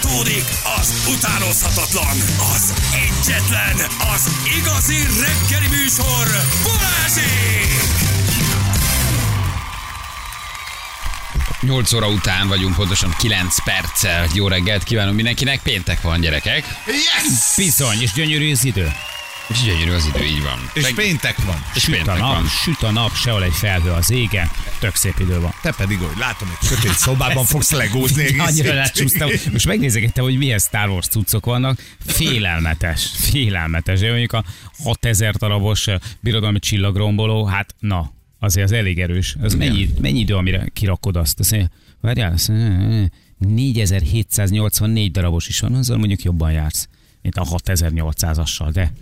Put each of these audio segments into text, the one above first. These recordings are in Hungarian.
Folytatódik az utánozhatatlan, az egyetlen, az igazi reggeli műsor, Balázsék! 8 óra után vagyunk, pontosan 9 perccel. Jó reggelt kívánunk mindenkinek. Péntek van, gyerekek. Yes! Bizony, és gyönyörű az idő. És gyönyörű az idő, így van. És Meg- péntek van. és Süt a péntek nap, van. süt a nap, sehol egy felhő az égen. Tök szép idő van. Te pedig, hogy látom, egy sötét szobában fogsz legózni egész Annyira lecsúsztam. Most megnézegettem, hogy milyen Star Wars cuccok vannak. Félelmetes, félelmetes. Én mondjuk a 6000 darabos eh, birodalmi csillagromboló, hát na, azért az elég erős. Az mennyi, mennyi idő, amire kirakod azt? Azt mondja, várjál, azt mondja, 4784 darabos is van, azzal mondjuk jobban jársz, mint a 6800-assal, de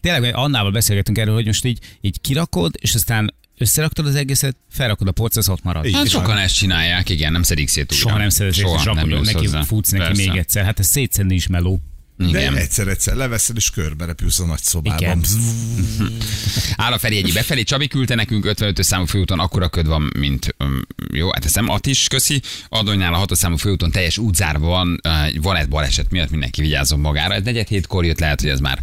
tényleg annával beszélgetünk erről, hogy most így, így kirakod, és aztán összeraktad az egészet, felrakod a polcra, az ott marad. Hát sokan ezt csinálják, igen, nem szedik szét újra. Soha nem szeretsz, Soha és nyúlsz neki futsz neki még egyszer. Hát ez szétszedni is meló. De Igen. egyszer-egyszer leveszed, és körbe repülsz a nagy szobában. Áll a Feri egy befelé, Csabi küldte nekünk 55 számú főúton, akkora köd van, mint öm, jó, hát ezt nem Atis, köszi. Adonynál a 6 számú főúton teljes útzárva van, uh, van egy baleset miatt mindenki vigyázzon magára. Ez negyed hétkor jött, lehet, hogy ez már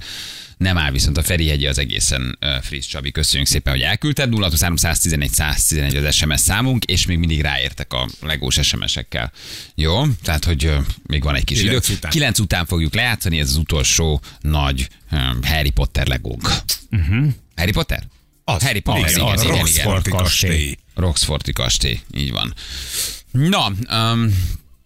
nem áll, viszont a Feri hegyi az egészen friss, Csabi. Köszönjük szépen, hogy elküldted. 0 111 111 az SMS számunk, és még mindig ráértek a legós SMS-ekkel. Jó, tehát, hogy még van egy kis Kilenc idő. után. 9 után fogjuk lejátszani, ez az utolsó nagy Harry Potter legónk. Harry Potter? Az, Harry Potter, az, igen, az, igen, igen. Roxforti kastély. Roxforti kastély, így van. Na, um,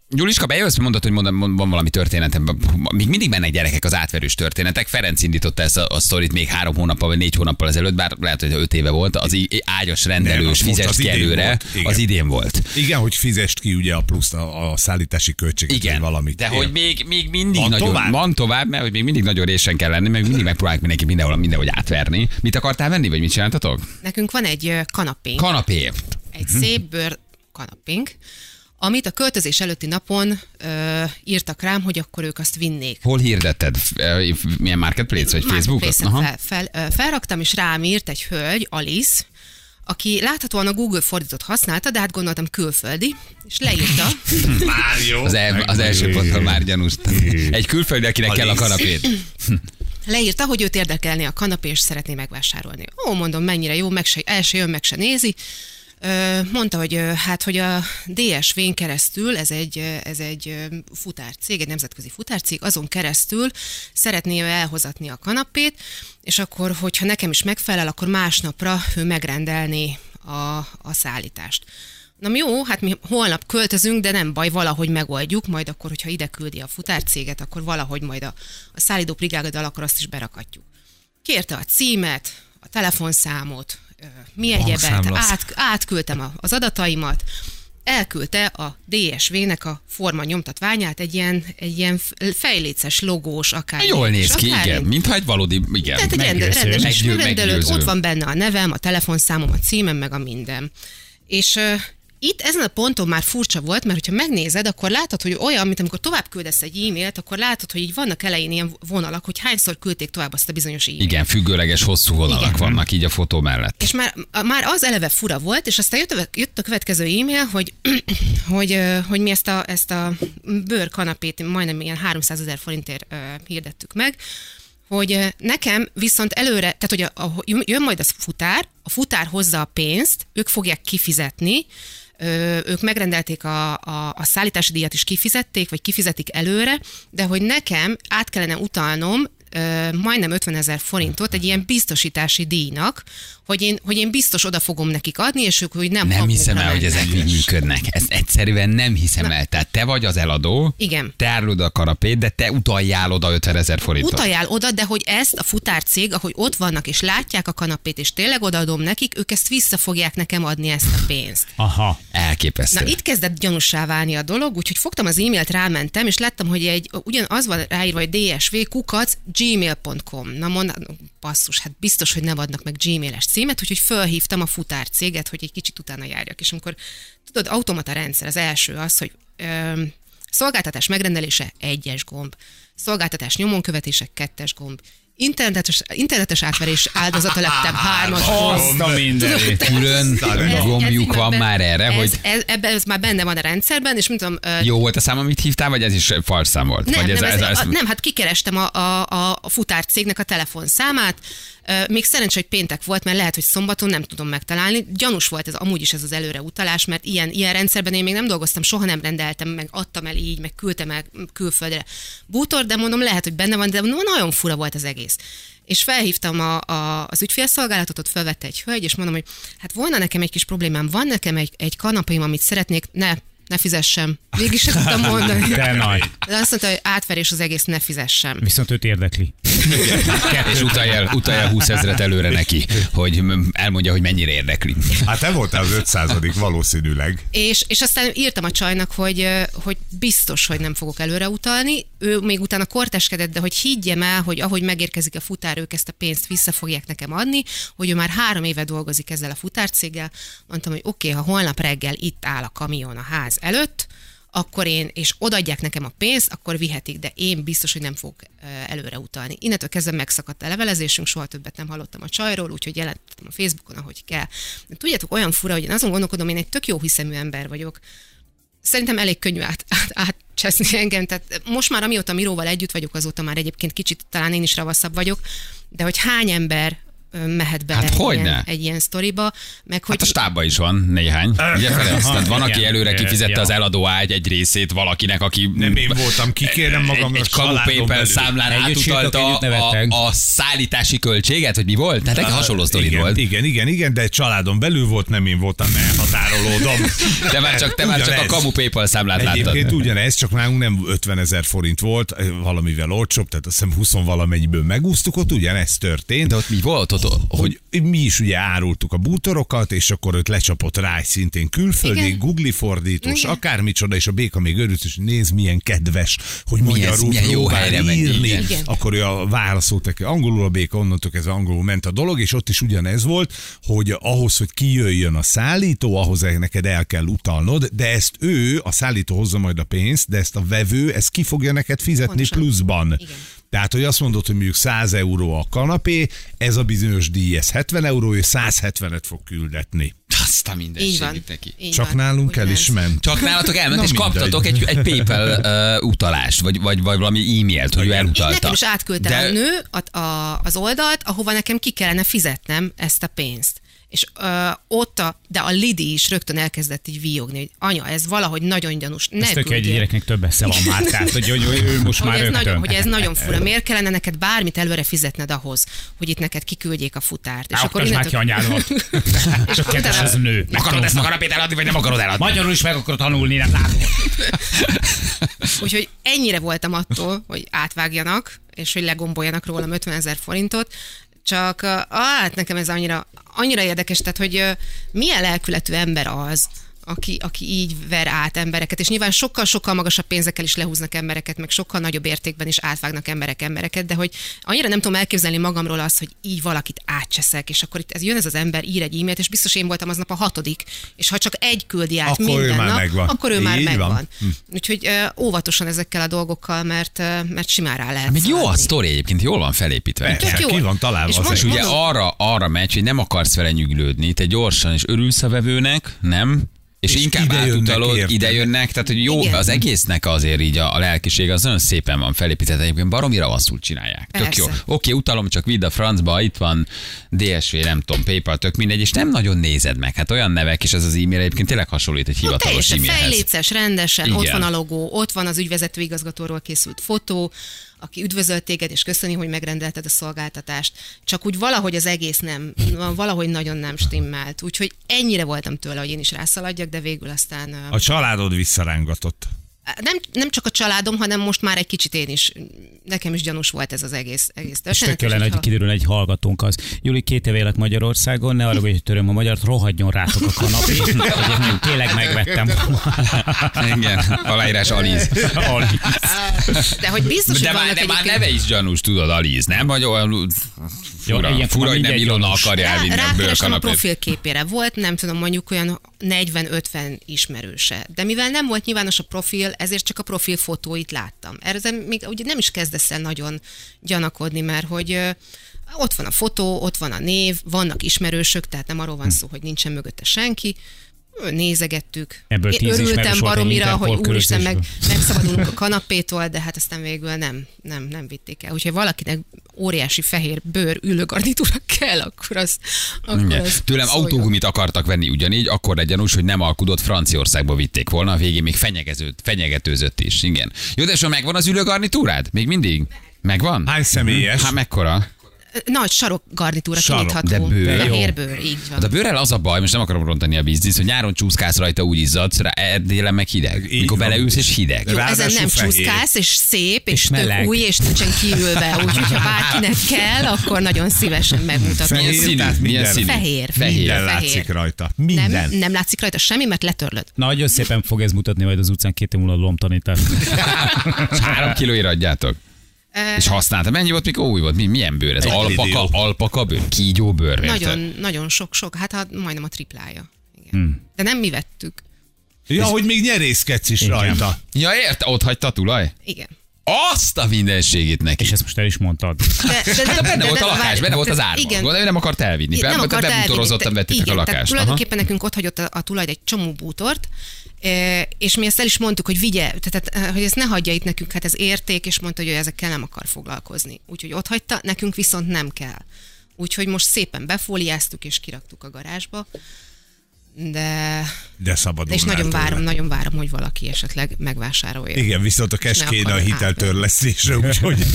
Juliska, bejössz, mondod, hogy mondom, mond- van valami történetem. Még mindig mennek gyerekek az átverős történetek. Ferenc indította ezt a, a sztorit még három hónappal vagy négy hónappal ezelőtt, bár lehet, hogy öt éve volt. Az ágyas rendelős, Nem, az most fizes az ki idén előre, volt, igen. az idén volt. Igen, hogy fizest ki ugye a plusz a, a szállítási költséget, Igen, valamit. de hogy még, még mindig Van nagyon, tovább? van tovább, mert hogy még mindig nagyon résen kell lenni, meg mindig megpróbálják mindenki mindenhol, mindenhogy átverni. Mit akartál venni, vagy mit csináltatok? Nekünk van egy ö, kanapénk, Kanapé. egy szép bőr kanapénk, amit a költözés előtti napon ö, írtak rám, hogy akkor ők azt vinnék. Hol hirdetted? Milyen marketplace, vagy Facebookon? Marketplace-en Fel, fel, ö, felraktam, és rám írt egy hölgy, Alice, aki láthatóan a Google fordítót használta, de hát gondoltam külföldi, és leírta, Már jó. Az, el, az első ponttal már gyanús. Egy külföldi, akinek kell a Alice. kanapét. leírta, hogy őt érdekelni a kanapé, és szeretné megvásárolni. Ó, mondom, mennyire jó, meg se, el se jön, meg se nézi. Mondta, hogy hát, hogy a DSV-n keresztül, ez egy, ez egy futárcég, egy nemzetközi futárcég, azon keresztül szeretné elhozatni a kanapét, és akkor, hogyha nekem is megfelel, akkor másnapra ő megrendelni a, a szállítást. Na jó, hát mi holnap költözünk, de nem baj, valahogy megoldjuk, majd akkor, hogyha ide küldi a futárcéget, akkor valahogy majd a, a szállító brigáddal akkor azt is berakatjuk. Kérte a címet, a telefonszámot, mi egyebet, át, átküldtem az adataimat, elküldte a DSV-nek a forma nyomtatványát, egy ilyen, egy ilyen fejléces logós akár. Jól néz ki, igen. Mintha egy valódi, igen. Tehát egy rende, Meggyőző. rendes Meggyő- megrendelőt, meggyőző. ott van benne a nevem, a telefonszámom, a címem, meg a minden. És itt ezen a ponton már furcsa volt, mert hogyha megnézed, akkor látod, hogy olyan, mint amikor tovább küldesz egy e-mailt, akkor látod, hogy így vannak elején ilyen vonalak, hogy hányszor küldték tovább azt a bizonyos e-mailt. Igen, függőleges hosszú vonalak Igen. vannak így a fotó mellett. És már, már az eleve fura volt, és aztán jött a, jött a következő e-mail, hogy, hogy, hogy mi ezt a, ezt a bőrkanapét majdnem ilyen 300 ezer forintért hirdettük meg, hogy nekem viszont előre, tehát hogy a, a, jön majd az futár, a futár hozza a pénzt, ők fogják kifizetni, ők megrendelték a, a, a szállítási díjat is kifizették, vagy kifizetik előre, de hogy nekem át kellene utalnom majdnem 50 ezer forintot egy ilyen biztosítási díjnak, hogy én, hogy én biztos oda fogom nekik adni, és ők hogy nem Nem hiszem el, hogy mennek. ezek így működnek. Ezt egyszerűen nem hiszem el. Tehát te vagy az eladó, Igen. te árulod a kanapét, de te utaljál oda 50 ezer forintot. Utaljál oda, de hogy ezt a futárcég, ahogy ott vannak és látják a kanapét, és tényleg odaadom nekik, ők ezt vissza fogják nekem adni ezt a pénzt. Aha. Elképesztő. Na itt kezdett gyanúsá válni a dolog, úgyhogy fogtam az e-mailt, rámentem, és láttam, hogy egy, ugyan az van ráírva, hogy dsv kukac gmail.com. Na mondom, basszus, hát biztos, hogy nem adnak meg gmail-es címet, úgyhogy fölhívtam a futárcéget, hogy egy kicsit utána járjak. És amikor, tudod, automata rendszer, az első az, hogy öm, szolgáltatás megrendelése egyes gomb, szolgáltatás nyomon követése kettes gomb, internetes, internetes átverés áldozata lettem hármas. Azt a mindenit. Külön Ez- gombjuk ez van már erre, ez, hogy Ez, ebben ez már benne van a rendszerben, és mint tudom, jó volt a szám, amit hívtál, vagy ez is fals szám volt? nem, vagy ez, nem, ez, ez, ez, a, nem, hát kikerestem a, a, a, futárcégnek a telefonszámát, még szerencsé, hogy péntek volt, mert lehet, hogy szombaton nem tudom megtalálni. Gyanús volt ez amúgy is ez az előre utalás, mert ilyen, ilyen rendszerben én még nem dolgoztam, soha nem rendeltem, meg adtam el így, meg küldtem el külföldre bútor, de mondom, lehet, hogy benne van, de nagyon fura volt az egész. És felhívtam a, a, az ügyfélszolgálatot, ott felvette egy hölgy, és mondom, hogy hát volna nekem egy kis problémám, van nekem egy, egy kanapém, amit szeretnék, ne, ne fizessem. Mégis se tudtam mondani. De nagy. De azt mondta, hogy átverés az egész, ne fizessem. Viszont őt érdekli. és utalj el, utalj el 20 ezret előre neki, hogy elmondja, hogy mennyire érdekli. Hát te voltál az 500 valószínűleg. És, és aztán írtam a csajnak, hogy, hogy biztos, hogy nem fogok előre utalni. Ő még utána korteskedett, de hogy higgyem el, hogy ahogy megérkezik a futár, ők ezt a pénzt vissza fogják nekem adni, hogy ő már három éve dolgozik ezzel a futárcéggel. Mondtam, hogy oké, okay, ha holnap reggel itt áll a kamion a ház előtt, akkor én, és odaadják nekem a pénzt, akkor vihetik, de én biztos, hogy nem fogok ö, előre utalni. Innentől kezdve megszakadt a levelezésünk, soha többet nem hallottam a csajról, úgyhogy jelentettem a Facebookon, ahogy kell. De tudjátok, olyan fura, hogy én azon gondolkodom, én egy tök jó hiszemű ember vagyok. Szerintem elég könnyű át, át, átcseszni engem. Tehát most már amióta Miróval együtt vagyok, azóta már egyébként kicsit talán én is ravaszabb vagyok, de hogy hány ember mehet bele Hát egy, ilyen, egy ilyen sztoriba, meg hogy Hát a stábban is van néhány. Ugye? Tehát van, aki előre kifizette az eladó ágy egy részét valakinek, aki Nem én voltam, kikérem magam egy, egy kamu PayPal számlán átutalta a, a, szállítási költséget, hogy mi volt? Tehát egy hasonló sztorid igen, volt. Igen, igen, igen, de családon belül volt, nem én voltam, elhatárolódom. Te már csak, te már csak a kamu PayPal számlát Egyébként láttad. ugyanez, csak nálunk nem 50 ezer forint volt, valamivel olcsóbb, tehát azt hiszem 20 valamennyiben megúsztuk, ott ugyanez történt. De ott mi volt ott? Hogy hogy mi is ugye árultuk a bútorokat, és akkor őt lecsapott rá egy szintén külföldi, Igen. Google fordítós, Igen. akármicsoda, és a béka még örült, és nézd milyen kedves, hogy Milyen- magyarul milyen jó helyre írni. igen. Igen. Akkor ő a válaszolt neki angolul a béka, onnantól kezdve angolul ment a dolog, és ott is ugyanez volt, hogy ahhoz, hogy kijöjjön a szállító, ahhoz neked el kell utalnod, de ezt ő, a szállító hozza majd a pénzt, de ezt a vevő, ezt ki fogja neked fizetni Pontosan. pluszban. Igen. Tehát, hogy azt mondod, hogy mondjuk 100 euró a kanapé, ez a bizonyos díj, ez 70 euró, ő 170-et fog küldetni. azt a így mindenségét van. neki. Így Csak van. nálunk el Ugyanez. is ment. Csak nálatok elment, Na és mindegy. kaptatok egy, egy PayPal uh, utalást, vagy, vagy, vagy valami e-mailt, hogy ő Igen. elutalta. Nekem is átküldte De- a nő a, a, az oldalt, ahova nekem ki kellene fizetnem ezt a pénzt. És ö, ott a, de a Lidi is rögtön elkezdett így víjogni, hogy anya, ez valahogy nagyon gyanús. Ne Ez tök egy gyereknek több esze van már. Tehát, hogy, hogy, hogy ő most hogy már ez, rögtön. nagyon, hogy ez nagyon fura. Miért kellene neked bármit előre fizetned ahhoz, hogy itt neked kiküldjék a futárt? És akkor már ki innentől- anyádat. És kedves az nő. Akarod ezt a kanapét eladni, vagy nem akarod eladni? Magyarul is meg akarod tanulni, nem látom. Úgyhogy ennyire voltam attól, hogy átvágjanak, és hogy legomboljanak rólam 50 ezer forintot, csak uh, hát nekem ez annyira, annyira érdekes, tehát hogy milyen lelkületű ember az, aki, aki így ver át embereket, és nyilván sokkal-sokkal magasabb pénzekkel is lehúznak embereket, meg sokkal nagyobb értékben is átvágnak emberek embereket, de hogy annyira nem tudom elképzelni magamról azt, hogy így valakit átcseszek, és akkor itt ez jön ez az ember, ír egy e-mailt, és biztos én voltam aznap a hatodik, és ha csak egy küldi át Akkor ő minden már nap, megvan. akkor ő már Így van. megvan. Úgyhogy ö, óvatosan ezekkel a dolgokkal, mert, ö, mert simán rá lehet Még jó a sztori egyébként, jól van felépítve. Persze, jó. ki van találva És az És ugye arra, arra megy, hogy nem akarsz vele nyüglődni, te gyorsan és örülsz a vevőnek, nem? És, És inkább ide jönnek, átutalod, ide jönnek, tehát hogy jó, Igen. az egésznek azért így a, a lelkiség az nagyon szépen van felépített, egyébként baromira rosszul csinálják. Tök Persze. jó. Oké, utalom, csak vidd a francba, itt van DSV, nem tudom, PayPal, tök mindegy, és nem nagyon nézed meg. Hát olyan nevek, és ez az e-mail egyébként tényleg hasonlít egy No, hivatalos teljesen e-mailhez. fejléces, rendesen, Igen. ott van a logó, ott van az ügyvezető igazgatóról készült fotó, aki üdvözölt téged, és köszöni, hogy megrendelted a szolgáltatást. Csak úgy valahogy az egész nem, valahogy nagyon nem stimmelt. Úgyhogy ennyire voltam tőle, hogy én is rászaladjak, de végül aztán... A családod visszarángatott. nem, nem csak a családom, hanem most már egy kicsit én is, nekem is gyanús volt ez az egész, egész És tök jó lenne, hogy ha- kiderül egy hallgatónk az. Júli, két éve élek Magyarországon, ne arra, hogy töröm a magyart, rohadjon rátok a kanapé. Én tényleg megvettem. Igen, aláírás Aliz. Alice. De hogy biztos, De hogy már, de már neve is gyanús, tudod, Aliz, nem? Hogy olyan fura, ilyenkor fura hogy nem Ilona akarja Rá, elvinni a rákerestem a bőrkanapét. profilképére. Volt, nem tudom, mondjuk olyan 40-50 ismerőse. De mivel nem volt nyilvános a profil, ezért csak a profil fotóit láttam. Ezzel még ugye nem is kezdesz el nagyon gyanakodni, mert hogy ott van a fotó, ott van a név, vannak ismerősök, tehát nem arról van szó, hogy nincsen mögötte senki. Nézegettük. Ebből Én tíz Örültem baromira, hogy úristen, meg, megszabadulunk a kanapétól, de hát aztán végül nem, nem, nem vitték el. Úgyhogy valakinek óriási fehér bőr ülőgarnitúra kell, akkor az, akkor Igen. az Tőlem szóljon. autógumit akartak venni ugyanígy, akkor legyen hogy nem alkudott Franciaországba vitték volna, a végén még fenyegeződ, fenyegetőzött is. Igen. Jó, de so megvan az ülőgarnitúrád? Még mindig? Megvan? Hány személyes? Hát mekkora? Nagy sarok garnitúra Sarok, kinyitható. de bőr. Fehér bőr, így van. Hát a bőrrel az a baj, most nem akarom rontani a bizniszt, hogy nyáron csúszkálsz rajta, úgy izzadsz, rá Erdélyben meg hideg. Így Mikor van. beleülsz és hideg. Jó, ezen nem fehér. csúszkálsz, és szép, és, És tök meleg. új, és nincsen kiülve. Úgyhogy, ha bárkinek kell, akkor nagyon szívesen megmutatom. Milyen színű? Milyen színű? Fehér. Fehér. Minden fehér. látszik rajta. Nem, Minden. nem látszik rajta semmi, mert letörlöd. Nagyon szépen fog ez mutatni majd az utcán két év múlva a lomtanítás. Három kilóért adjátok. És használta. Mennyi volt, mikor új volt? Mi, milyen bőr ez? Egy Alpaka, alpaka bőr? Kígyó bőr? Nagyon, nagyon sok-sok, hát ha majdnem a triplája. Igen. De nem mi vettük. Ja, hogy még nyerészkedsz is Igen. rajta. Ja, érte? Ott hagyta a tulaj? Igen. Azt a mindenségét neki. És ezt most el is mondtad. De, de, Hát benne volt a lakás, benne volt az árban. Igen, Gondolom, ő nem akart elvinni. nem Be- akart elvinni. Bebutorozottan Te- vettétek a lakást. Tulajdonképpen nekünk ott hagyott a, a tulaj egy csomó bútort, és mi ezt el is mondtuk, hogy vigye, tehát eh, hogy ezt ne hagyja itt nekünk, hát ez érték, és mondta, hogy ő ezekkel nem akar foglalkozni. Úgyhogy ott hagyta, nekünk viszont nem kell. Úgyhogy most szépen befóliáztuk és kiraktuk a garázsba, de, De szabadul. de és nagyon várom, nagyon várom, hogy valaki esetleg megvásárolja. Igen, viszont a keskéne a hiteltörlesztésre, úgyhogy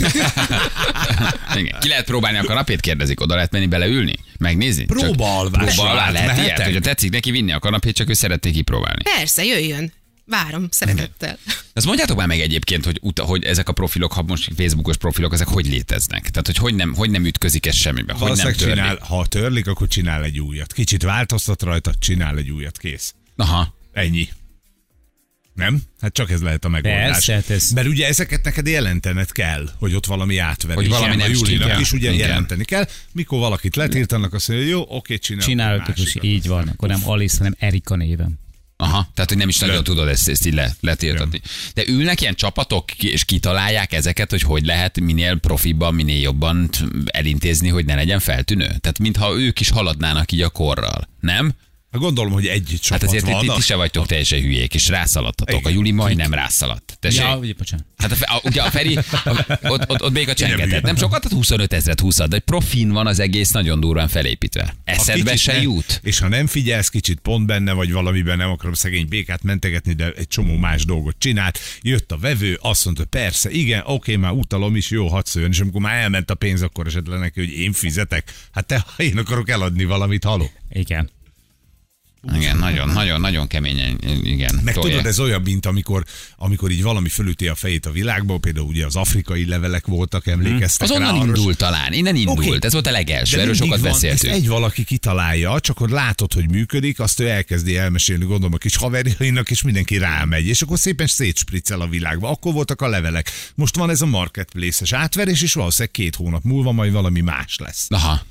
Igen. Ki lehet próbálni a kanapét, kérdezik, oda lehet menni beleülni? Megnézni? Csak Próbaalvás. Próbaalvás. Lehet ilyet, hogyha tetszik neki vinni a kanapét, csak ő szeretné kipróbálni. Persze, jöjjön. Várom, szeretettel. Azt mondjátok már meg egyébként, hogy, uta, hogy ezek a profilok, ha most Facebookos profilok, ezek hogy léteznek? Tehát, hogy hogy nem, hogy nem ütközik ez semmibe? Hogy nem valószínűleg törli? csinál, ha törlik, akkor csinál egy újat. Kicsit változtat rajta, csinál egy újat, kész. Aha. Ennyi. Nem? Hát csak ez lehet a megoldás. Persze, hát ez- Mert ugye ezeket neked jelentened kell, hogy ott valami átverés. Hogy valami nem stimmel. is ugye Igen. jelenteni kell. Mikor valakit letiltanak, azt mondja, jó, oké, csinál. Csináltuk, és így van. Akkor nem Alice, hanem Erika néven. Aha, tehát hogy nem is nagyon tudod ezt, ezt így le, letiltatni. De ülnek ilyen csapatok, és kitalálják ezeket, hogy hogy lehet minél profibban, minél jobban elintézni, hogy ne legyen feltűnő. Tehát mintha ők is haladnának így a korral, nem? Hát Gondolom, hogy egy csapat Hát azért van. ti, ti se vagytok teljesen hülyék, és rászaladtatok. A Igen. Juli majdnem rászaladt. Tessék? Ja, ugye, bocsánat. Hát a, a, ugye a Feri, a, ott, ott, ott még a csengetett. Nem sokat, tehát 25 ezeret 20 de profin van az egész nagyon durván felépítve. Eszedbe se jut. És ha nem figyelsz, kicsit pont benne vagy valamiben, nem akarom szegény békát mentegetni, de egy csomó más dolgot csinált. Jött a vevő, azt mondta, persze, igen, oké, már utalom is, jó, hadd szóljon. És amikor már elment a pénz, akkor esetleg neki, hogy én fizetek. Hát te, ha én akarok eladni valamit, haló. Igen. Igen, nagyon, nagyon, nagyon keményen, igen. Meg tolják. tudod, ez olyan, mint amikor, amikor így valami fölüti a fejét a világból, például ugye az afrikai levelek voltak, emlékeztek Az rá, onnan arra- indult talán, innen indult. Oké. Ez volt a legelső, De erről sokat van, beszéltünk. Egy valaki kitalálja, csak akkor látod, hogy működik, azt ő elkezdi elmesélni, gondolom a kis haverjainak, és mindenki rámegy, és akkor szépen szétspriccel a világba. Akkor voltak a levelek. Most van ez a marketplace-es átverés, és valószínűleg két hónap múlva majd valami más lesz. Aha.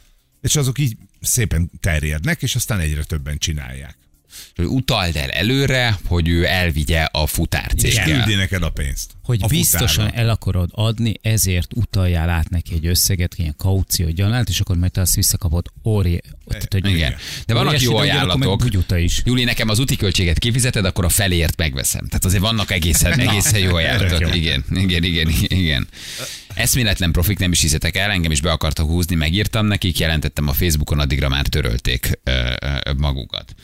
És azok így szépen terjednek, és aztán egyre többen csinálják. Hogy utald el előre, hogy ő elvigye a És futárcéggel. küldi neked a pénzt. Hogy a biztosan futárra. el akarod adni, ezért utaljál át neki egy összeget, ilyen kaució gyanált, és akkor majd te azt visszakapod óri... Tehát, hogy Igen. De vannak jó ajánlatok. is. Júli, nekem az úti költséget kifizeted, akkor a felért megveszem. Tehát azért vannak egészen, egészen jó ajánlatok. Igen, igen, igen, igen. Eszméletlen profik, nem is hiszetek el, engem is be akartak húzni, megírtam nekik, jelentettem a Facebookon, addigra már törölték ö, ö, magukat.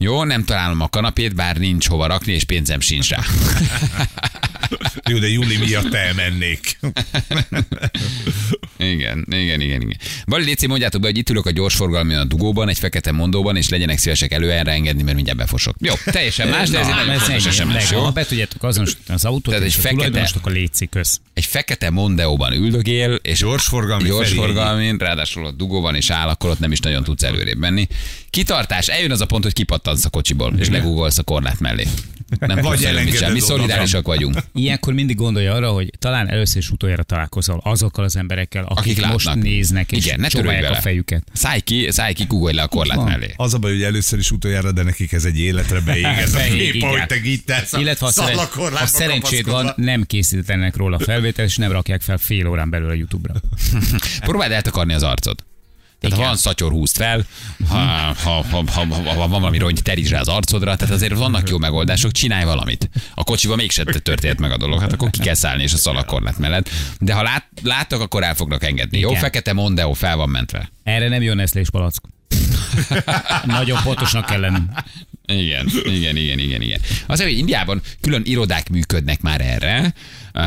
Jó, nem találom a kanapét, bár nincs hova rakni, és pénzem sincs rá. Jó, de Júli miatt elmennék. Igen, igen, igen, igen. Bali Léci, mondjátok be, hogy itt ülök a gyorsforgalmi a dugóban, egy fekete mondóban, és legyenek szívesek elő erre engedni, mert mindjárt befosok. Jó, teljesen más, de ez nagyon ez fontos. SMS, jó? Ha be tudjátok azonosítani az autót, Tehát egy a fekete- akkor létszik köz. Egy fekete Mondeóban üldögél, és Gyorsforgalmi gyorsforgalmin, ráadásul ott dugóban is áll, akkor ott nem is nagyon tudsz előrébb menni. Kitartás, eljön az a pont, hogy kipattansz a kocsiból, és legugolsz a korlát mellé. Nem Vagy sem. Mi szolidárisak vagyunk. Ilyenkor mindig gondolja arra, hogy talán először is utoljára találkozol azokkal az emberekkel, akik, Akik most látnak. néznek és Igen, ne csóválják a fejüket. Szállj ki, szállj ki, kugolj le a korlát van. mellé. Az a baj, hogy először is utoljára, de nekik ez egy életre beég. Ez a kép, ahogy te Illetve ha, szeren- ha szerencséd van, nem készítenek róla felvételt, és nem rakják fel fél órán belül a YouTube-ra. Próbáld eltakarni az arcod. Tehát ha van szatyor, húzd fel, ha, ha, ha, ha, ha, ha van valami rongy, terítsd rá az arcodra, tehát azért vannak jó megoldások, csinálj valamit. A kocsiba mégsem történt meg a dolog, hát akkor ki kell szállni és a szalakorlát mellett. De ha lát, láttak, akkor el fognak engedni. Jó, Igen. fekete Mondeo fel van mentve. Erre nem jön Nestlé palack. Nagyon pontosnak kell lenni. Igen, igen, igen, igen, igen. Azért, hogy Indiában külön irodák működnek már erre,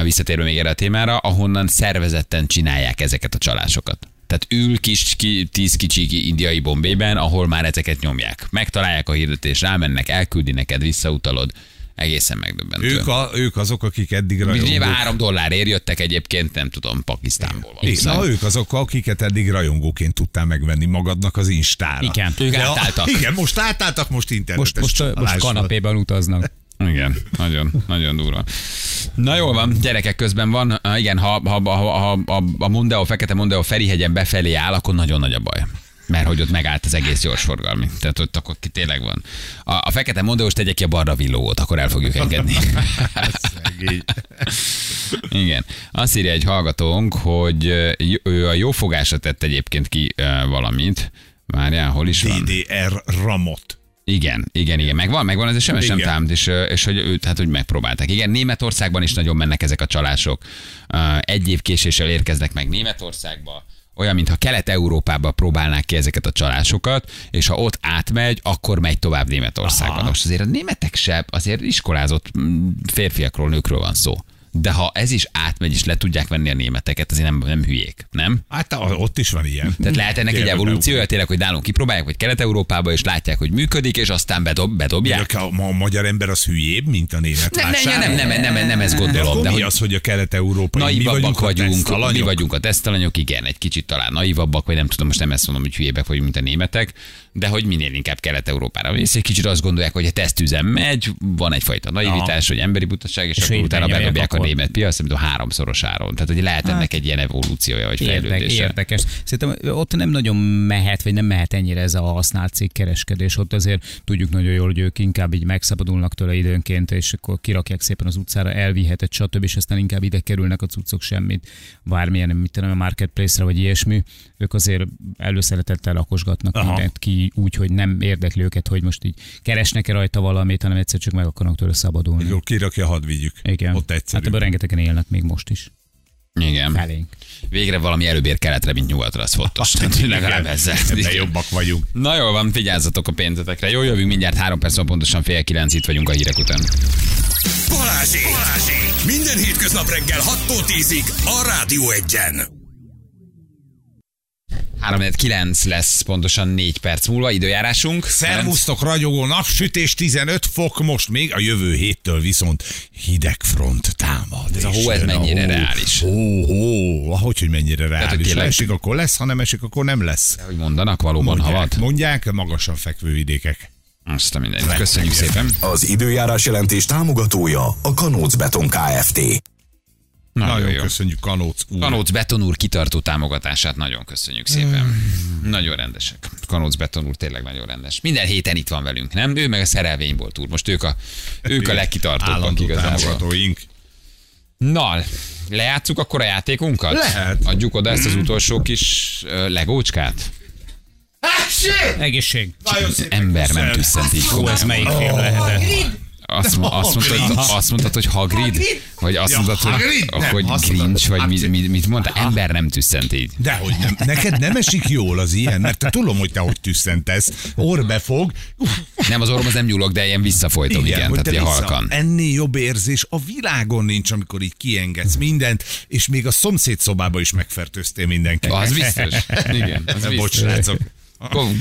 visszatérve még erre a témára, ahonnan szervezetten csinálják ezeket a csalásokat. Tehát ül kis, ki, tíz kicsi indiai bombében, ahol már ezeket nyomják. Megtalálják a hirdetést, rámennek, elküldi neked, visszautalod. Egészen megdöbbentő. Ők, a, ők azok, akik eddig Nyilván rajongók. három dollárért jöttek egyébként, nem tudom, Pakisztánból. Igen, valószínűleg. na, ők azok, akiket eddig rajongóként tudtál megvenni magadnak az Instára. Igen. Ők De a- átálltak. Igen, most átálltak, most internetes Most, most, most kanapéban utaznak. Igen, nagyon, nagyon durva. Na jól van, gyerekek közben van. Igen, ha, ha, ha, ha, ha a Mondeo, Fekete Mondeo Ferihegyen befelé áll, akkor nagyon nagy a baj. Mert hogy ott megállt az egész gyorsforgalmi. Tehát ott akkor ki tényleg van. A, a Fekete Mondeós tegye ki a barra villót, akkor el fogjuk engedni. Igen. Azt írja egy hallgatónk, hogy ő a jófogásra tett egyébként ki valamit. Várjál, hol is van? DDR Ramot. Igen, igen, igen, megvan, megvan, ez nem Igen. támt, és, és hogy őt, hát, hogy megpróbálták. Igen, Németországban is nagyon mennek ezek a csalások. Egy év késéssel érkeznek meg Németországba, olyan, mintha Kelet-Európába próbálnák ki ezeket a csalásokat, és ha ott átmegy, akkor megy tovább Németországba. Most azért a németek se, azért iskolázott mm, férfiakról, nőkről van szó. De ha ez is átmegy, és le tudják venni a németeket, azért nem, nem hülyék, nem? Hát ott is van ilyen. Tehát lehet ennek egy Tényleg, evolúciója, tényleg, hogy nálunk kipróbálják, vagy Kelet-Európába, és látják, hogy működik, és aztán bedob, bedobják. A, a, magyar ember az hülyébb, mint a német Nem, nem, nem, nem, nem, nem, ezt De gondolom, akkor de mi hogy az, hogy a kelet-európai, mi naivabbak vagyunk, vagyunk, a mi vagyunk a tesztalanyok, igen, egy kicsit talán naivabbak, vagy nem tudom, most nem ezt mondom, hogy hülyébbek vagyunk, mint a németek, de hogy minél inkább Kelet-Európára mész, egy kicsit azt gondolják, hogy a tesztüzem megy, van egyfajta naivitás, vagy emberi butaság, és, És akkor utána bedobják a akkor. német piac, mint a háromszoros áron. Tehát, hogy lehet ennek egy ilyen evolúciója, vagy fejlődése. érdekes. Szerintem ott nem nagyon mehet, vagy nem mehet ennyire ez a használt cikk kereskedés. Ott azért tudjuk nagyon jól, hogy ők inkább így megszabadulnak tőle időnként, és akkor kirakják szépen az utcára, elvihetett, stb. és aztán inkább ide kerülnek a cuccok semmit, bármilyen, mit tudom, a marketplace-re, vagy ilyesmi. Ők azért előszeretettel lakosgatnak Aha. mindent ki úgy, hogy nem érdekli őket, hogy most így keresnek-e rajta valamit, hanem egyszer csak meg akarnak tőle szabadulni. Jól kirakja, hadd vigyük. Igen. Ott egyszerű. Hát ebben rengetegen élnek még most is. Igen. Felénk. Végre valami előbb ér keletre, mint nyugatra, az fontos. Tehát, hogy legalább ezzel. De jobbak vagyunk. Na jól van, vigyázzatok a pénzetekre. Jó, jövünk mindjárt három perc, pontosan fél kilenc, itt vagyunk a hírek után. Balázsék! Balázsék! Minden hétköznap reggel 6-tól 10-ig a Rádió Egyen. 3-9 lesz pontosan 4 perc múlva, időjárásunk. Szervusztok, ragyogó napsütés, 15 fok, most még a jövő héttől viszont hideg front támad. Ez a hó, ez mennyire hó. reális? Hó, hó, ahogy, hogy mennyire reális. hogy Ha tényleg- esik, akkor lesz, ha nem esik, akkor nem lesz. Hogy mondanak, valóban Mondják, havat? mondják magasan fekvő vidékek. Azt a mindenit. Köszönjük szépen. Az időjárás jelentés támogatója a Kanóc Beton Kft. Nagyon, Nagyon jó. köszönjük, Kanóc úr. Kanóc Beton úr kitartó támogatását nagyon köszönjük szépen. Nagyon rendesek. Kanóc Beton úr tényleg nagyon rendes. Minden héten itt van velünk, nem? Ő meg a szerelvénybolt úr. Most ők a, ők a legkitartóbbak igazából. támogatóink. Na, lejátszuk akkor a játékunkat? Lehet. Adjuk oda ezt az utolsó kis legócskát? Egészség. Nagyon szépen Ember nem tüsszent így Ó, ez melyik film lehetett? Azt, mo- azt, mondtad, azt mondtad, hogy Hagrid? Vagy azt Ja, mondtad, hogy, Hagrid? Nem, hogy azt mondtad, Grinch, vagy mit, mit, mit mondta? Ember nem tüsszent így. Dehogy nem. Neked nem esik jól az ilyen, mert te tudom, hogy te hogy tüsszentesz. Orbe fog. Nem, az orrom az nem nyúlok, de ilyen visszafolytom, igen, igen tehát vissza- halkan. Ennél jobb érzés a világon nincs, amikor így kiengedsz mindent, és még a szomszéd szobába is megfertőztél mindenkit. Az biztos. Igen, az Bocs, biztos. srácok.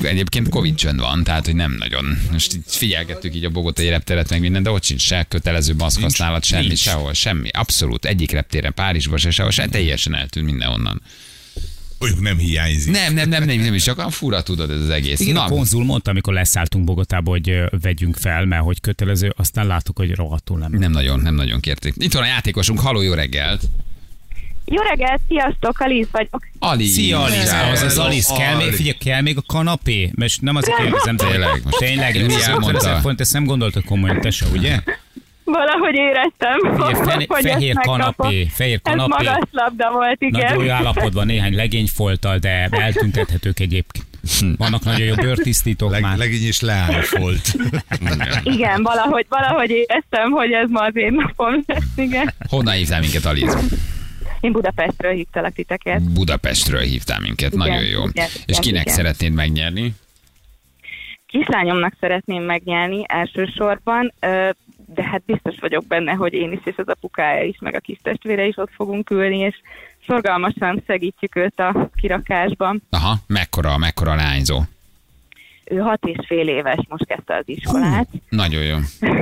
Egyébként Covid csönd van, tehát hogy nem nagyon. Most így figyelgettük így a Bogotai repteret meg minden, de ott sincs se kötelező maszk használat, semmi, nincs. sehol, semmi. Abszolút. Egyik reptéren, Párizsban se, sehol, se teljesen eltűnt mindenhonnan. Olyan nem hiányzik. Nem, nem, nem, nem, nem is, csak fura tudod ez az egész. Igen, Na, a konzul mondta, amikor leszálltunk Bogotába, hogy vegyünk fel, mert hogy kötelező, aztán láttuk, hogy rohadtul nem. nem nagyon, nem nagyon kérték. Itt van a játékosunk, haló, jó reggelt. Jó reggelt, sziasztok, Alice vagyok. Ali. Szia, Alice! Az az Alice, kell még, figyelj, kell még a kanapé? Most nem azért kérdezem, Tényleg, most Tényleg, mi 50 elmondta? ezt nem gondoltad komolyan, te se, ugye? Valahogy éreztem, Ugye, fe, hogy ezt fehér megkapom. kanapé, fehér Ez kanapé. magas labda volt, Nagyon jó igen. állapotban, néhány legényfolttal, de eltüntethetők egyébként. Vannak nagyon jó bőrtisztítók Leg, már. legény is leállfolt. Igen, valahogy, valahogy éreztem, hogy ez ma az én napom lesz, igen. Honnan hívtál minket, Aliz? Én Budapestről hívtalak titeket. Budapestről hívtál minket, Igen, nagyon jó. igen, És igen, kinek igen. szeretnéd megnyerni? Kislányomnak szeretném megnyerni elsősorban, de hát biztos vagyok benne, hogy én is, és az apukája is, meg a kis testvére is ott fogunk ülni, és szorgalmasan segítjük őt a kirakásban. Aha, mekkora, mekkora lányzó. Ő hat és fél éves, most kezdte az iskolát. Nagyon jó.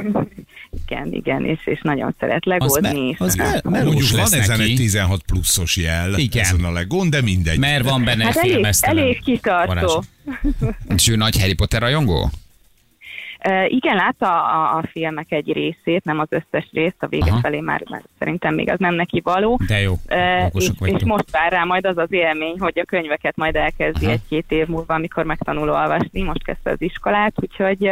Igen, igen, és, és nagyon szeret Az, legózni. me, és az me, Mondjuk van ezen egy neki, 16 pluszos jel, Igen. ezen a legón, de mindegy. mert van benne egy Hát elég, elég kitartó. És ő nagy Harry Potter rajongó? Igen, látta a, a filmek egy részét, nem az összes részt, a vége Aha. felé már, már szerintem még az nem neki való. De jó, Uh, és, és most vár rá majd az az élmény, hogy a könyveket majd elkezdi Aha. egy-két év múlva, amikor megtanul olvasni, most kezdte az iskolát, úgyhogy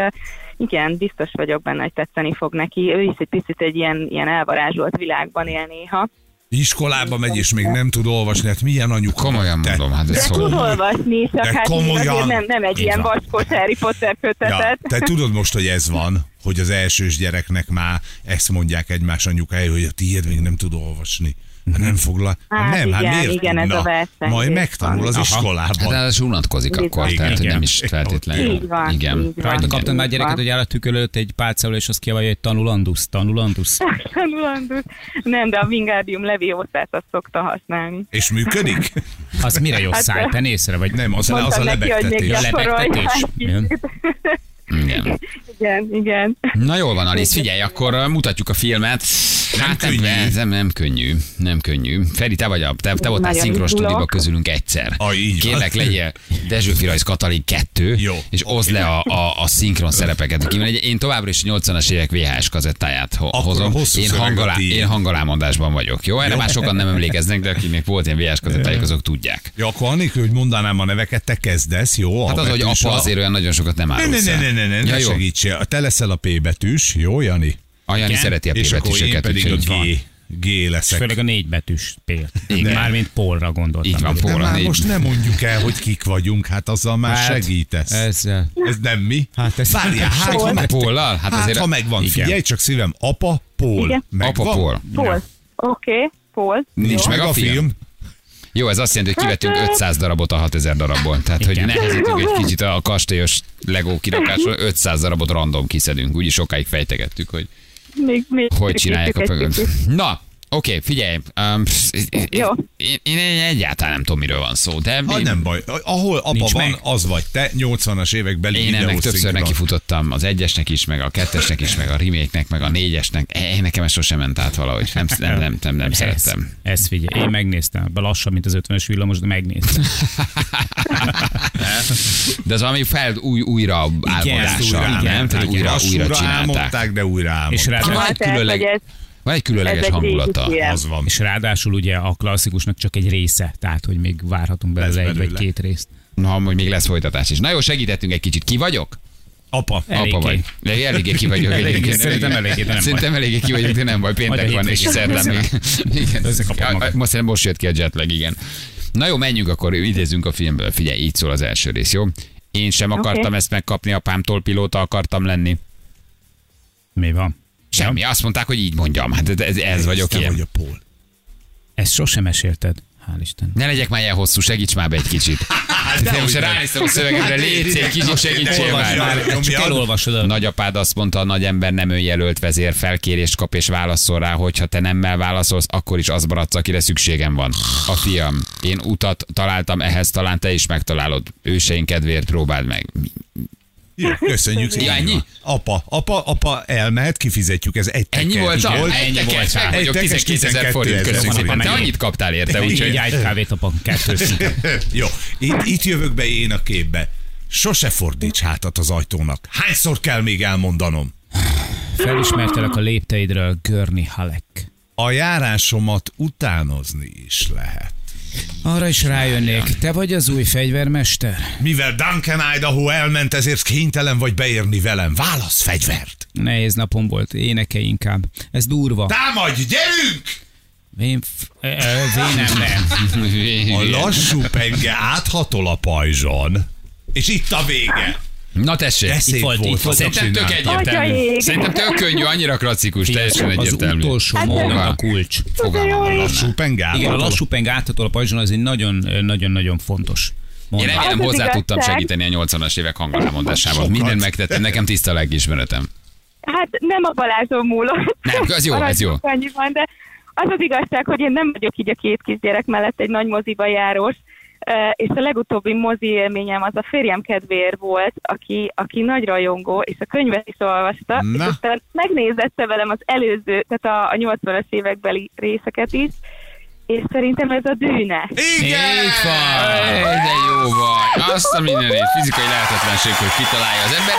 igen, biztos vagyok benne, hogy tetszeni fog neki. Ő is egy picit egy ilyen, ilyen elvarázsolt világban él néha. Iskolába megy, és még nem tud olvasni, hát milyen anyuka Komolyan te? mondom, hát De ez tud olvasni, csak De hát komolyan? nem, nem egy Így ilyen vaskos Harry Potter Ja, kötetet. te tudod most, hogy ez van, hogy az elsős gyereknek már ezt mondják egymás anyukája, hogy a tiéd még nem tud olvasni. Hát nem foglal. Hát nem, hát igen, miért igen, ez tudna? a verseny Majd megtanul van. az Aha. iskolában. Hát ez unatkozik Így akkor, van. tehát Igen. nem is feltétlenül. Így van, Igen. így van. Rajta kaptad már gyereket, hogy áll a tükör előtt egy pálcával, és azt kiabálja, hogy tanulandus, tanulandus. Tanulandus. Nem, de a Wingardium Leviosa-t azt szokta használni. És működik? Az mire jó Hát, száj, te észre vagy? Nem, az, az a neki, hogy lebegtetés. Lebegtetés. Igen. Igen, igen. Na jól van, Alice, figyelj, akkor uh, mutatjuk a filmet. Hát nem, könnyű. ez nem, nem könnyű, nem könnyű. Feri, te vagy a, te, te voltál szinkron izgulok. stúdióban közülünk egyszer. Ah, így van. Kérlek, legyél Dezső Rajz Katalin 2, Jó. és oszd le a, a, a szinkron szerepeket. Én továbbra is a 80-as évek VHS kazettáját ho- hozom. Én, a tiéd. én hangolámondásban vagyok. Jó, erre már sokan nem emlékeznek, de akinek volt ilyen VHS kazettájuk, azok tudják. Ja, akkor annélkül, hogy mondanám a neveket, te kezdesz, jó? A Hát az, hogy apa a- azért olyan nagyon sokat nem Ne, árulsz ne, ne, el. ne, ne, ne, ja, ne jó. Segítsél. Te leszel a P betűs, jó, Jani? Ajani Igen? szereti a És akkor én P-betűsöket, pedig a G, G És leszek. főleg a négy betűs. Igen. Mármint Paulra gondoltam. Így van, Paul. már négy- most nem mondjuk el, hogy kik vagyunk, hát azzal már Hát, segítesz. Ezzel. Ez nem mi? Hát ez- Várjál, hát ha, meg, Póllal? Hát hát, azért ha megvan, Igen. figyelj csak szívem, apa. Megvan? apa Paul. Paul. Oké, Paul. Nincs meg a film. Jó, ez azt jelenti, hogy kivettünk 500 darabot a 6000 darabból. Tehát, hogy Igen. nehezítünk egy kicsit a kastélyos Lego kirakásról, 500 darabot random kiszedünk. Úgyis sokáig fejtegettük, hogy Még, még hogy csinálják a pögönt. Na, oké, figyelj. Um, Jó. én, én, én egyáltalán nem tudom, miről van szó, de Ah, nem baj. Ahol apa Nincs van, meg. az vagy te, 80-as évekbeli én ennek többször nekifutottam, az egyesnek is, meg a kettesnek is, meg a remake-nek, meg a négyesnek. Eh, nekem ez sosem ment át valahogy. Nem, nem, nem, nem, nem szerettem. Ez, ez figyelj, én megnéztem. Be lassan, mint az 50-es villamos, de megnéztem. De az valami fel új, újra álmodása, újra nem? Tehát újra, Lassúra újra csinálták. álmodták, de újra álmodták. És egy Hát, különleg, ez, van egy különleges egy hangulata. Az van. és ráadásul ugye a klasszikusnak csak egy része, tehát hogy még várhatunk belőle Lesz egy vagy két részt. Na, hogy még lesz folytatás is. Na jó, segítettünk egy kicsit. Ki vagyok? Apa. Eléggé. Apa vagy. De eléggé ki vagyok. Eléggé, egyébként. szerintem eléggé, de nem Szerintem eléggé ki vagyok, de nem baj. Péntek van, és szerdán még. Igen. Most, most jött ki a jetlag, igen. Na jó, menjünk akkor, idézünk a filmből. Figyelj, így szól az első rész, jó? Én sem akartam Oké. ezt megkapni, apámtól pilóta akartam lenni. Mi van? Semmi, azt mondták, hogy így mondjam. Hát ez, ez vagyok én. vagy a Paul. Ezt sosem mesélted. Hál' Isten. Ne legyek már ilyen hosszú, segíts már be egy kicsit. De most ránéztem a szövegemre, légy egy kicsit segítsél már. már. Csak elolvasod a... Nagyapád azt mondta, a nagy ember nem önjelölt vezér, felkérést kap és válaszol rá, hogyha te nemmel válaszolsz, akkor is az maradsz, akire szükségem van. A fiam, én utat találtam ehhez, talán te is megtalálod. Őseink kedvéért próbáld meg. Jó, köszönjük Ja, szépen. ennyi? Apa, apa, apa elmehet, kifizetjük, ez egy Ennyi teker. volt csak? Volt? Egy ennyi volt vagyok, Egy tekert 12 ezer forint. 12 Köszönjük ezer szépen. Te annyit kaptál érte, Úgyhogy egy kávét apa, kettőt. Jó, itt, itt jövök be én a képbe. Sose fordíts hátat az ajtónak. Hányszor kell még elmondanom? Felismertelek a lépteidről, Görni Halek. A járásomat utánozni is lehet. Arra is rájönnék, te vagy az új fegyvermester? Mivel Duncan Idaho elment, ezért kénytelen vagy beérni velem. Válasz fegyvert. Nehéz napom volt, éneke inkább. Ez durva. Támadj, gyerünk! Vén, ö, ö, vénem nem. A lassú penge áthatol a pajzson. És itt a vége. Na tessék. De szép volt, volt, itt volt. Szerintem tök egyértelmű. Szerintem tök könnyű, annyira klasszikus, teljesen Az egyértelmű. utolsó Hát, mondat a kulcs. Fogalmam van. Lassú penge Igen, a lassú peng áthatol a pajzson, az egy nagyon-nagyon fontos Én mondat. remélem Az az hozzá tudtam segíteni a 80-as évek hangolámondásával. Sokat. Mindent megtettem, nekem tiszta a lelkiismeretem. Hát nem a Balázson múlott. Nem, ez jó, ez jó. Maradjunk Annyiban, de az az igazság, hogy én nem vagyok így a két kisgyerek mellett egy nagy moziba járós, és a legutóbbi mozi élményem az a férjem kedvéért volt, aki, aki nagy rajongó, és a könyvet is olvasta, Na. és aztán megnézette velem az előző, tehát a, a 80-as évekbeli részeket is, és szerintem ez a dűne. Igen! Így van. De jó vagy. Azt a mindenét, fizikai lehetetlenség, hogy kitalálja az ember,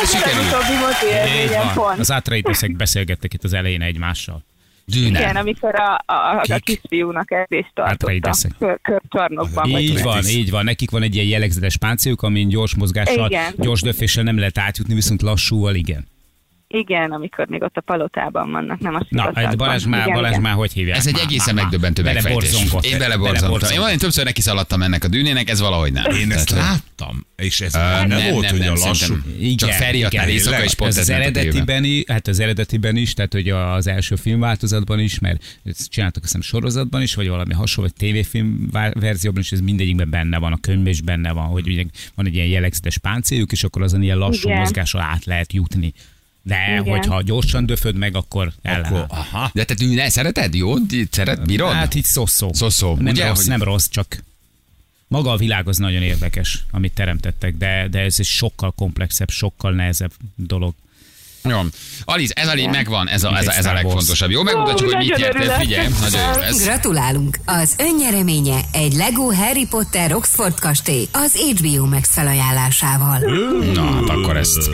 de pont. Az átreidőszek beszélgettek itt az elején egymással. Igen, Dűne. amikor a, a, a, a kisfiúnak edzést. Átreideszek. Kör, körcsarnokban. vagy Így van, Athletics. így van. Nekik van egy ilyen jellegzetes páncéljuk, amin gyors mozgással, Igen. gyors döféssel nem lehet átjutni, viszont lassúval igen. Igen, amikor még ott a palotában vannak, nem a Na, egy Balázs már, Igen, Balázs igen. már hogy hívják? Ez egy egészen már, megdöbbentő már. megfejtés. Én beleborzongtam. Én valami többször neki szaladtam ennek a dűnének, ez valahogy nem. Én ezt Tehát, láttam, és ez Ö, nem, volt, hogy a lassú. Csak Feri igen. éjszaka és pont ez az a eredetiben is, hát az eredetiben is, tehát hogy az első filmváltozatban is, mert ezt csináltak azt sorozatban is, vagy valami hasonló, vagy tévéfilm verzióban is, ez mindegyikben benne van, a könyvben is benne van, hogy ugye van egy ilyen jellegzetes páncéljuk, és akkor azon ilyen lassú mozgással át lehet jutni. De Igen. hogyha gyorsan döföd meg, akkor Akkor, ellenáll. aha. De te dűne, szereted? Jó? Szeret, bírod? Hát így szoszó. Szoszó, Nem ugye, rossz, hogy- nem rossz, csak maga a világ az nagyon érdekes, amit teremtettek, de, de ez egy sokkal komplexebb, sokkal nehezebb dolog. Jó. Alice, ez a lény megvan, ez a, ez a, ez a legfontosabb. Jó, megmutatjuk, Ó, hogy mit nyertél. Figyelj, nagyon jó lesz. Gratulálunk! Az önnyereménye egy Lego Harry Potter Oxford kastély az HBO Max felajánlásával. Na, hát akkor ezt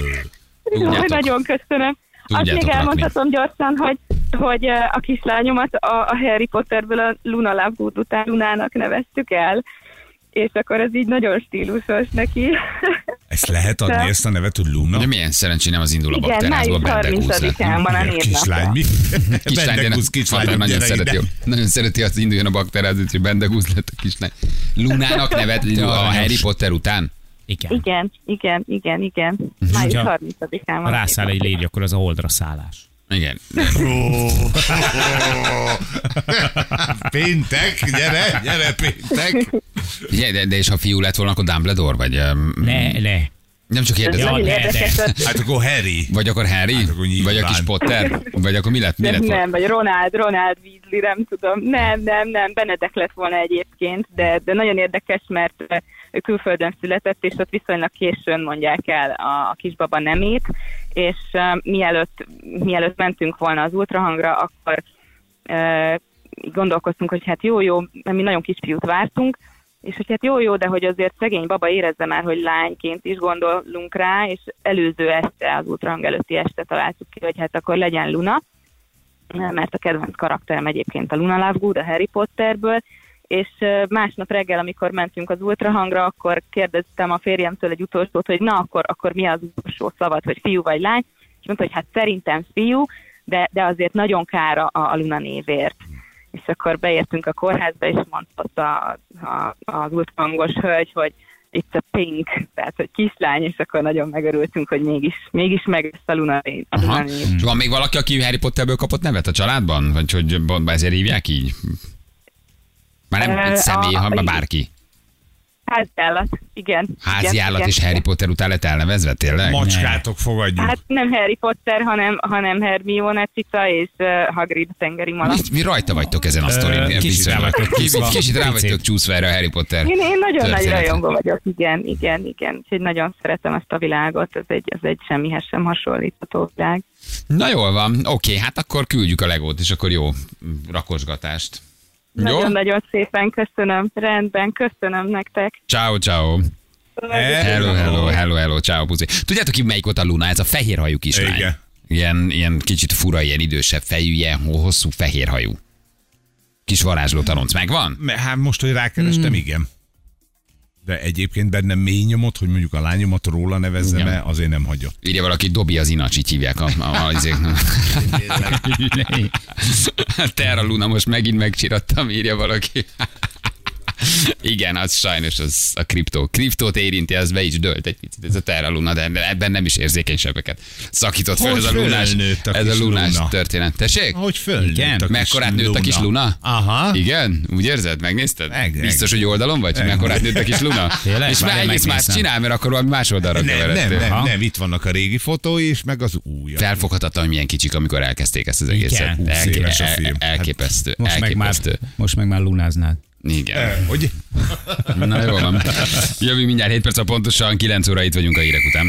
tudjátok. nagyon köszönöm. Azt Tudjátok még rakni. elmondhatom gyorsan, hogy, hogy a kislányomat a, a Harry Potterből a Luna Lovegood után Lunának neveztük el, és akkor ez így nagyon stílusos neki. Ezt lehet adni, De- ezt a nevet, hogy Luna? De milyen szerencsé nem az indul a május bendegúz 30-án van a Igen, Kislány, mi? Kislány, de Bendegúz, kislány, nagyon gyere szereti, nagyon szereti, azt induljon a bakterház, hogy bendegúz lett a kislány. Lunának nevet a. Harry Potter után? Igen. Igen, igen, igen, igen. Május Ha 30-án Ha van. rászáll egy légy, akkor az a holdra szállás. Igen. Péntek, gyere, gyere, péntek. Ugye, de, de és ha fiú lett volna, akkor Dumbledore, vagy Ne, ne. nem csak Ez kérdezem, hogy- Hát akkor Harry. vagy akkor Harry, Hát akkor vagy a kis Potter, vagy akkor mi lett? Mi Nem, lett volna? nem, vagy Ronald, Ronald Weasley, nem tudom. Nem, nem, nem, Benedek lett volna egyébként, de, de nagyon érdekes, mert külföldön született, és ott viszonylag későn mondják el a, a kisbaba nemét, és uh, mielőtt, mielőtt mentünk volna az ultrahangra, akkor uh, gondolkoztunk, hogy hát jó, jó, mert mi nagyon kisfiút vártunk, és hogy hát jó, jó, de hogy azért szegény baba érezze már, hogy lányként is gondolunk rá, és előző este, az ultrahang előtti este találtuk ki, hogy hát akkor legyen Luna, mert a kedvenc karakterem egyébként a Luna Lovegood, a Harry Potterből, és másnap reggel, amikor mentünk az ultrahangra, akkor kérdeztem a férjemtől egy utolsót, hogy na, akkor, akkor mi az utolsó szavad, hogy fiú vagy lány, és mondta, hogy hát szerintem fiú, de, de azért nagyon kár a, a Luna névért. És akkor beértünk a kórházba, és mondta a, a, az ultrahangos hölgy, hogy it's a pink, tehát hogy kislány, és akkor nagyon megörültünk, hogy mégis, mégis meg a Luna, a Luna név. És van még valaki, aki Harry Potterből kapott nevet a családban? Vagy hogy ezért hívják így? Már nem egy személy, hanem bárki. Háziállat, igen. Házi igen, és Harry. Potter után lett elnevezve, tényleg? Macskátok fogadjuk. Hát nem Harry Potter, hanem, hanem Hermione cica és uh, Hagrid tengeri malac. Mi, mi rajta vagytok ezen a sztorin? kicsit rá vagytok Kicsit- csúszva. Kicsit rá vagytok csúszva erre a Harry Potter Én, én nagyon nagy rajongó vagyok, igen, igen, igen. Úgyhogy nagyon szeretem ezt a világot, ez egy, ez egy semmihez sem hasonlítható világ. Na jól van, oké, hát akkor küldjük a legót, és akkor jó rakosgatást. Nagyon-nagyon szépen köszönöm, rendben, köszönöm nektek. Ciao, ciao. Hello, hello, hello, hello, ciao, puzi. Tudjátok ki melyik ott a Luna? Ez a fehér hajú kislány. Igen. Ilyen, ilyen kicsit fura, ilyen idősebb fejű, ilyen hosszú fehér hajú. Kis varázsló tanonc megvan? Me- Hát most, hogy rákerestem, Hmm. igen. De egyébként bennem mély nyomot, hogy mondjuk a lányomat róla nevezzem Igen. el, azért nem hagyott. Írja valaki, Dobi az inacs, így hívják a, a, a, izék. Terra Luna most megint megcsirattam, írja valaki. Igen, az sajnos az a kriptó. Kriptót érinti, az be is dölt egy picit. Ez a Terra Luna, de ebben nem is érzékenyebbeket szakított fel Hogy ez a lunás, ez a lunás Luna. történet. Tessék? Ahogy fölnőtt Igen? a kis Mekkorát nőtt a kis Luna? Aha. Igen? Úgy érzed? Megnézted? Meg-. Biztos, hogy oldalon vagy? hogy Meg- Mekkorát nőtt a kis Luna? Tényleg? És már egész más csinál, mert akkor valami más oldalra Nem, nem, keveredtél. nem, Ha? nem, itt vannak a régi fotói is, meg az új. Felfoghatatlan, hogy milyen kicsik, amikor elkezdték ezt az egészet. Igen. Elké-. Elképesztő. Most meg, már, elképesztő. most meg már lunáznád. Igen. Hogy? Na jó van. Jövünk mindjárt 7 perc a pontosan, 9 óra itt vagyunk a hírek után.